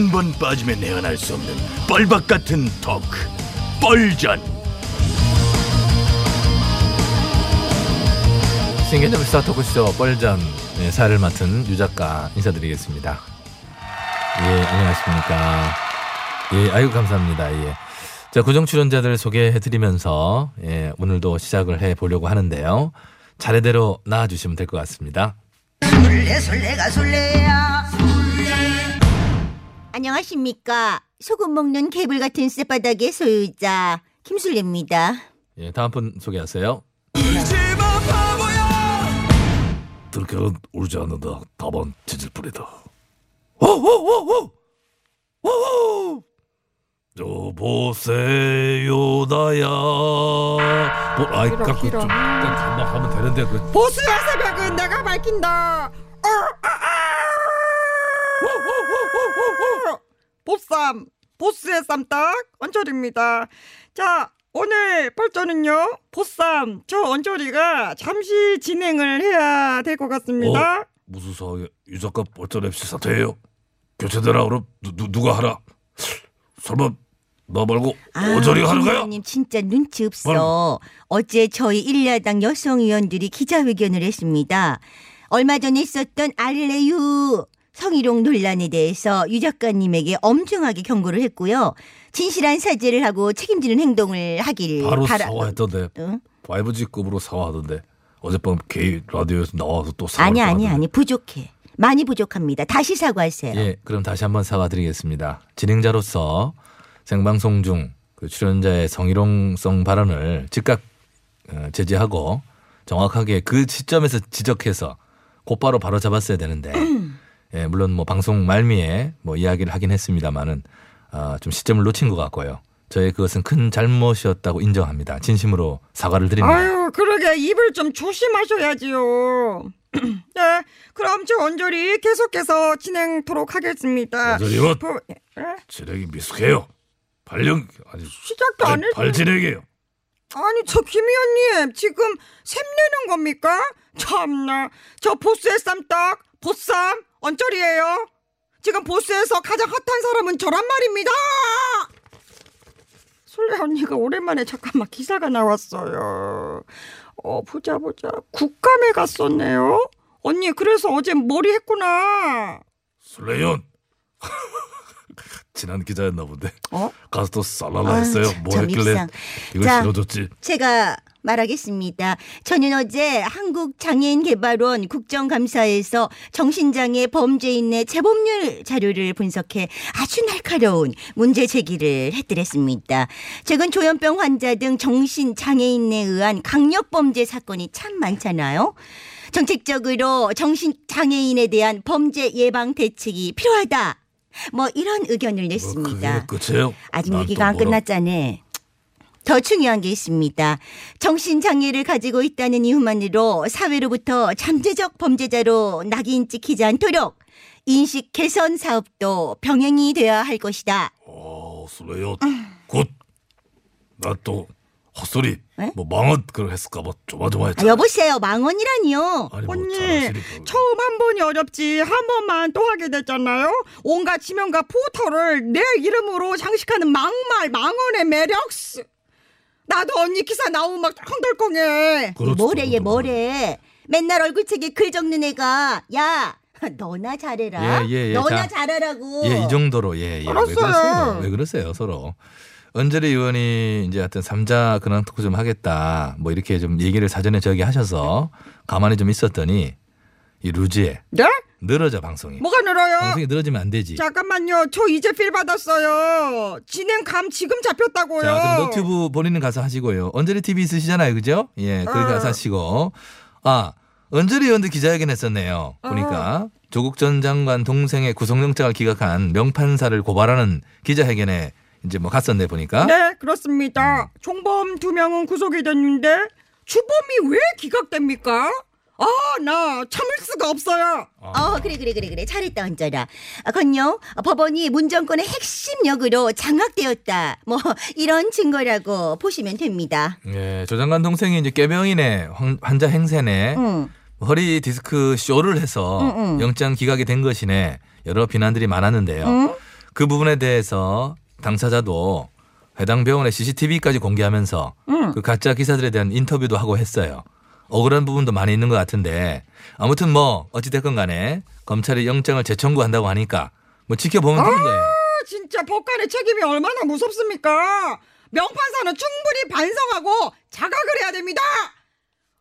한 번 빠지면 내안할 수 없는 뻘박 같은 토크 뻘전 신개념 시사 토크쇼 뻘전 네, 사를 맡은 유 작가 인사드리겠습니다. 예, 안녕하십니까. 예, 아이고 감사합니다. 예. 자, 고정 출연자들 소개해드리면서 예, 오늘도 시작을 해 보려고 하는데요. 차례대로 나와주시면 될 것 같습니다. 술래 술래가 술래야 안녕하십니까. 소금 먹는 개불 같은 쌔바닥의 소유자 김술래입니다. 예, 다음 분 소개하세요. 들켜는 울지 않는다. 다만 짖을 뿐이다. 여보세요 나야. 뭐, 아이 깎고 좀 금방 하면 되는데 그 보스의 새벽은 내가 밝힌다. 어. 보쌈, 보스의 쌈딱 언저리입니다. 자, 오늘 뻘전은요, 보쌈, 저 언저리가 잠시 진행을 해야 될 것 같습니다. 어? 무슨 상황에 유 작가 벌전 MC 사퇴해요 교체되라 그럼 누, 누, 누가 하라 설마 나 말고 어저리 하는 거야? 님 진짜 눈치 없어 어제 저희 일야당 여성 의원들이 기자회견을 했습니다 얼마 전에 있었던 알레유 성희롱 논란에 대해서 유 작가님에게 엄중하게 경고를 했고요. 진실한 사죄를 하고 책임지는 행동을 하길 바로 바라- 사과했던데. 응? 5G급으로 사과하던데. 어젯밤 게이 라디오에서 나와서 또 사과 아니 아니 아니. 부족해. 많이 부족합니다. 다시 사과하세요. 예, 그럼 다시 한번 사과드리겠습니다. 진행자로서 생방송 중 그 출연자의 성희롱성 발언을 즉각 어, 제지하고 정확하게 그 시점에서 지적해서 곧바로 바로 잡았어야 되는데, 예, 물론 뭐 방송 말미에 뭐 이야기를 하긴 했습니다만은 아, 좀 시점을 놓친 것 같고요. 저의 그것은 큰 잘못이었다고 인정합니다. 진심으로 사과를 드립니다. 아유, 그러게 입을 좀 조심하셔야지요. 네, 그럼 저 언저리 계속해서 진행토록 하겠습니다. 어저리요 보- 예? 진행이 미숙해요 발령 아니 시작도 안 아니, 했 발진행이에요 아니 저 김 의원님 지금 샘내는 겁니까? 참나 저 보스의 쌈딱 보쌈 언저리예요. 지금 보스에서 가장 핫한 사람은 저란 말입니다. 솔레 언니가 오랜만에 잠깐만 기사가 나왔어요. 어 보자 보자 국감에 갔었네요. 언니 그래서 어제 머리 했구나. 술래연 지난 기자였나 본데 어? 가서 또 쌀랄라 했어요 참, 뭐참 했길래. 이걸 자. 실어줬지 제가 말하겠습니다. 저는 어제 한국장애인개발원 국정감사에서 정신장애 범죄인의 재범률 자료를 분석해 아주 날카로운 문제 제기를 해드렸습니다. 최근 조현병 환자 등 정신장애인에 의한 강력범죄 사건이 참 많잖아요. 정책적으로 정신장애인에 대한 범죄 예방 대책이 필요하다. 뭐 이런 의견을 뭐 냈습니다. 끝이에요 아직 얘기가 안 뭐라- 끝났잖아. 더 중요한 게 있습니다. 정신장애를 가지고 있다는 이유만으로 사회로부터 잠재적 범죄자로 낙인 찍히지 않도록 인식 개선 사업도 병행이 돼야 할 것이다. 어, 술래요. 곧. 나또 헛소리. 에? 뭐 망언 그걸 했을까봐 아, 조마조마했잖아. 여보세요, 망언이라니요. 아니 뭐 언니 잘하시니까. 처음 한 번이 어렵지 한 번만 또 하게 됐잖아요. 온갖 지명과 포털을 내 이름으로 장식하는 막말 망언의 매력. 나도 언니 기사 나오면 막. 그렇죠. 뭐래 얘 뭐래. 맨날 얼굴책에 글 적는 애가 야 너나 잘해라. 예, 예, 예. 너나 자. 잘하라고. 예, 이 정도로 예, 예. 왜 알았어요. 그러세요? 왜 그러세요, 서로? 언저리 의원이 이제 하여튼 삼자 근황 토크 좀 하겠다. 뭐 이렇게 좀 얘기를 사전에 저기 하셔서 가만히 좀 있었더니 이 루지에 네? 늘어져 방송이. 뭐가 늘어요? 방송이 늘어지면 안 되지. 잠깐만요. 저 이제 필 받았어요. 진행감 지금 잡혔다고요. 자, 그럼 너튜브 본인은 가서 하시고요. 언저리 TV 있으시잖아요, 그죠? 예, 거기 어. 가서 하시고. 아, 언저리 의원도 기자회견 했었네요. 보니까 조국 전 장관 동생의 구속영장을 기각한 명판사를 고발하는 기자회견에 이제 뭐 갔었네 보니까. 네, 그렇습니다. 총범 두 명은 구속이 됐는데 주범이 왜 기각됩니까? 아, 나 참을 수가 없어요. 어, 그래, 그래, 그래, 그래. 잘했다, 언저라. 아, 건요, 아, 법원이 문정권의 핵심 역으로 장악되었다. 뭐, 이런 증거라고 보시면 됩니다. 예, 조 장관 동생이 이제 깨병이네, 환- 환자 행세네, 응. 허리 디스크 쇼를 해서 응, 응. 영장 기각이 된 것이네. 여러 비난들이 많았는데요. 응? 그 부분에 대해서 당사자도 해당 병원의 CCTV까지 공개하면서 응. 그 가짜 기사들에 대한 인터뷰도 하고 했어요. 억울한 부분도 많이 있는 것 같은데 아무튼 뭐 어찌됐건 간에 검찰이 영장을 재청구한다고 하니까 뭐 지켜보면 되는 거예요. 아, 진짜 법관의 책임이 얼마나 무섭습니까? 명판사는 충분히 반성하고 자각을 해야 됩니다.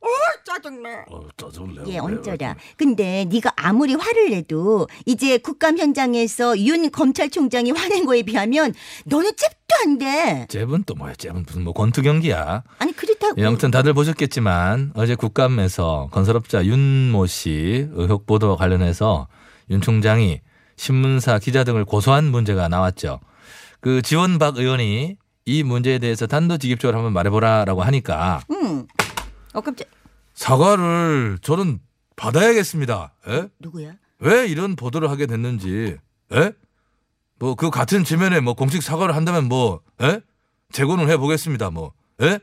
어, 짜증나. 어, 짜증을 내고. 예, 언저라. 근데 네가 아무리 화를 내도 이제 국감 현장에서 윤 검찰총장이 화낸 거에 비하면 너는 잽도 안 돼. 잽은 또 뭐야? 잽은 무슨 뭐 권투 경기야. 아니 그렇다고. 예, 아무튼 다들 보셨겠지만 어제 국감에서 건설업자 윤모 씨 의혹 보도와 관련해서 윤 총장이 신문사 기자 등을 고소한 문제가 나왔죠. 그 지원 박 의원이 이 문제에 대해서 단도직입적으로 한번 말해보라라고 하니까 응. 어 깜짝. 사과를 저는 받아야겠습니다. 예? 누구야? 왜 이런 보도를 하게 됐는지, 예? 뭐, 그 같은 지면에 뭐 공식 사과를 한다면 뭐, 예? 재고는 해보겠습니다, 뭐, 예?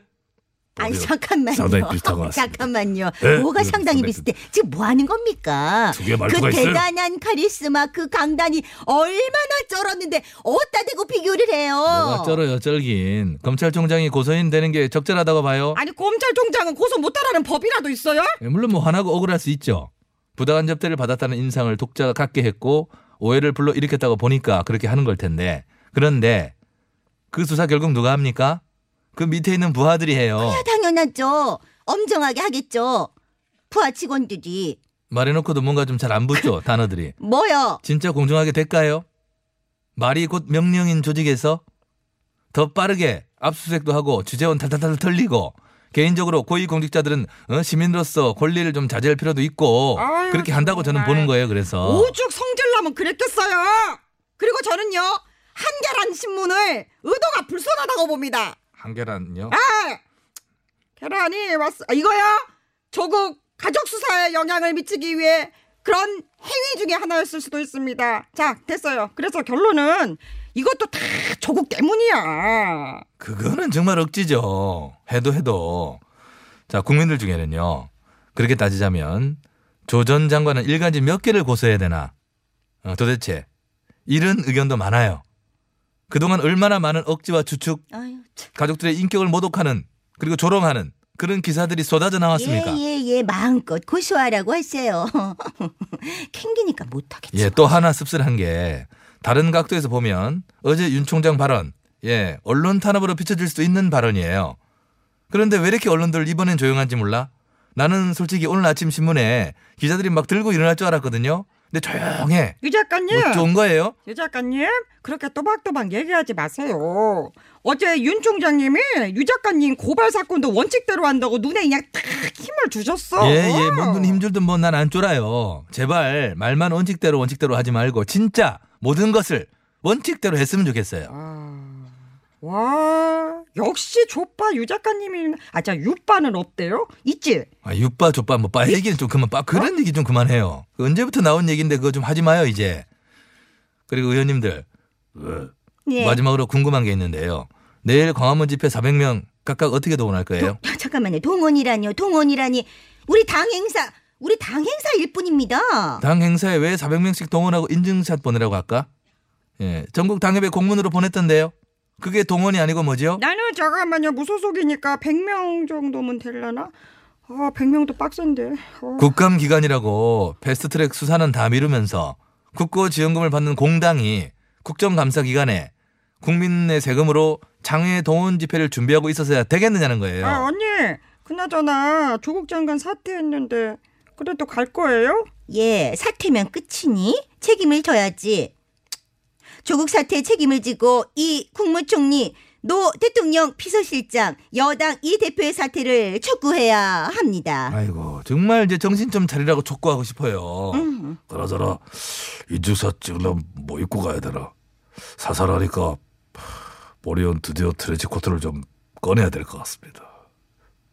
아니? 잠깐만요. 상당히 비슷한 것 같습니다. 잠깐만요. 네? 뭐가 네, 상당히 네, 비슷해. 지금 뭐 하는 겁니까? 두 개의 그 말투가 있어요. 대단한 카리스마 그 강단이 얼마나 쩔었는데 어디다 대고 비교를 해요. 뭐가 쩔어요, 쩔긴. 검찰총장이 고소인 되는 게 적절하다고 봐요. 아니 검찰총장은 고소 못하라는 법이라도 있어요? 예, 물론 뭐 화나고 억울할 수 있죠. 부당한 접대를 받았다는 인상을 독자가 갖게 했고 오해를 불러 일으켰다고 보니까 그렇게 하는 걸 텐데 그런데 그 수사 결국 누가 합니까? 그 밑에 있는 부하들이 해요. 아, 당연하죠. 엄정하게 하겠죠. 부하 직원들이 말해놓고도 뭔가 좀 잘 안 붙죠 단어들이. 뭐요? 진짜 공정하게 될까요? 말이 곧 명령인 조직에서 더 빠르게 압수수색도 하고 주재원 탈탈탈 털리고 개인적으로 고위공직자들은 어, 시민으로서 권리를 좀 자제할 필요도 있고 아유, 그렇게 한다고 저는. 보는 거예요. 그래서 오죽 성질나면 그랬겠어요. 그리고 저는요 한계란 신문을 의도가 불손하다고 봅니다. 한 계란요. 아, 계란이 왔어. 아, 이거요? 조국 가족 수사에 영향을 미치기 위해 그런 행위 중에 하나였을 수도 있습니다. 자, 됐어요. 그래서 결론은 이것도 다 조국 때문이야. 그거는 정말 억지죠. 해도 해도 자 국민들 중에는요. 그렇게 따지자면 조 전 장관은 일간지 몇 개를 고소해야 되나? 어, 도대체 이런 의견도 많아요. 그동안 얼마나 많은 억지와 추측, 아유, 참. 가족들의 인격을 모독하는 그리고 조롱하는 그런 기사들이 쏟아져 나왔습니까? 예, 예, 예, 마음껏 고소하라고 하세요. 캥기니까 못하겠죠. 예, 또 하나 씁쓸한 게 다른 각도에서 보면 어제 윤 총장 발언, 예, 언론 탄압으로 비춰질 수도 있는 발언이에요. 그런데 왜 이렇게 언론들 이번엔 조용한지 몰라? 나는 솔직히 오늘 아침 신문에 기자들이 막 들고 일어날 줄 알았거든요. 근데 조용해. 유 작가님. 뭐 좋은 거예요? 유 작가님, 그렇게 또박또박 얘기하지 마세요. 어제 윤 총장님이 유 작가님 고발 사건도 원칙대로 한다고 눈에 그냥 딱 힘을 주셨어. 예, 예, 뭔눈 힘줄든 뭐 난 안 쫄아요. 제발 말만 원칙대로 원칙대로 하지 말고 진짜 모든 것을 원칙대로 했으면 좋겠어요. 아, 와, 역시 족바 유 작가님이, 아, 자, 유빠는 없대요? 있지? 아, 육바 족바 뭐빠 얘기는 좀 그만 빠 그런 얘기 좀 그만해요. 그 언제부터 나온 얘기인데 그거 좀 하지 마요 이제. 그리고 의원님들 왜? 예. 마지막으로 궁금한 게 있는데요. 내일 광화문 집회 400명 각각 어떻게 동원할 거예요? 도- 잠깐만요. 동원이라니요. 동원이라니. 우리 당 행사, 우리 당 행사일 뿐입니다. 당 행사에 왜 400명씩 동원하고 인증샷 보내라고 할까? 예, 전국 당협에 공문으로 보냈던데요. 그게 동원이 아니고 뭐죠? 나는 잠깐만요, 무소속이니까 100명 정도면 되려나? 아 100명도 빡센데. 어. 국감 기간이라고 패스트트랙 수사는 다 미루면서 국고지원금을 받는 공당이 국정감사 기간에 국민의 세금으로 장외 동원 집회를 준비하고 있어서야 되겠느냐는 거예요. 아 언니 그나저나 조국 장관 사퇴했는데 그래도 갈 거예요? 예, 사퇴면 끝이니? 책임을 져야지. 조국 사태 책임을 지고 이 국무총리, 노 대통령 비서실장, 여당 이 대표의 사퇴를 촉구해야 합니다. 아이고 정말 이제 정신 좀 차리라고 촉구하고 싶어요. 음. 그나저나 인증샷 찍으려면 뭐 입고 가야 되나? 쌀쌀하니까 보리온 드디어 트렌치 코트를 좀 꺼내야 될 것 같습니다.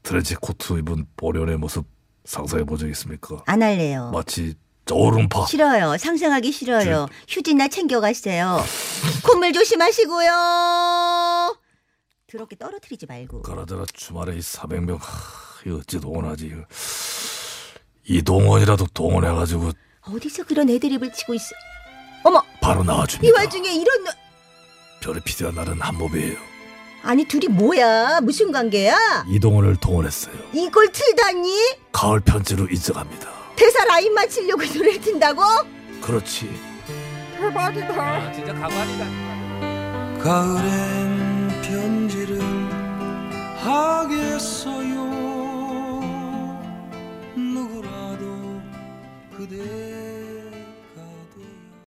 트렌치 코트 입은 보리온의 모습 상상해 본 적 있습니까? 안 할래요. 마치 저오름파 싫어요. 상상하기 싫어요. 휴지나 챙겨가세요. 콧물 조심하시고요. 더럽게 떨어뜨리지 말고. 그나저나 주말에 이 400명 하, 어찌 동원하지. 이 동원이라도 동원해가지고 어디서 그런 애드립을 치고 있어? 어머, 바로 이 나와줍니다. 와중에 이런 저르피드와 나는 한 몸이에요. 아니 둘이 뭐야? 무슨 관계야? 이동원을 동원했어요. 이걸 틀다니? 가을 편지로 인정합니다. 대사 라인 맞히려고 노래를 튼다고? 그렇지. 대박이다. 야, 진짜 가관이다. 가을엔 편지를 하겠어요. 누구라도 그대.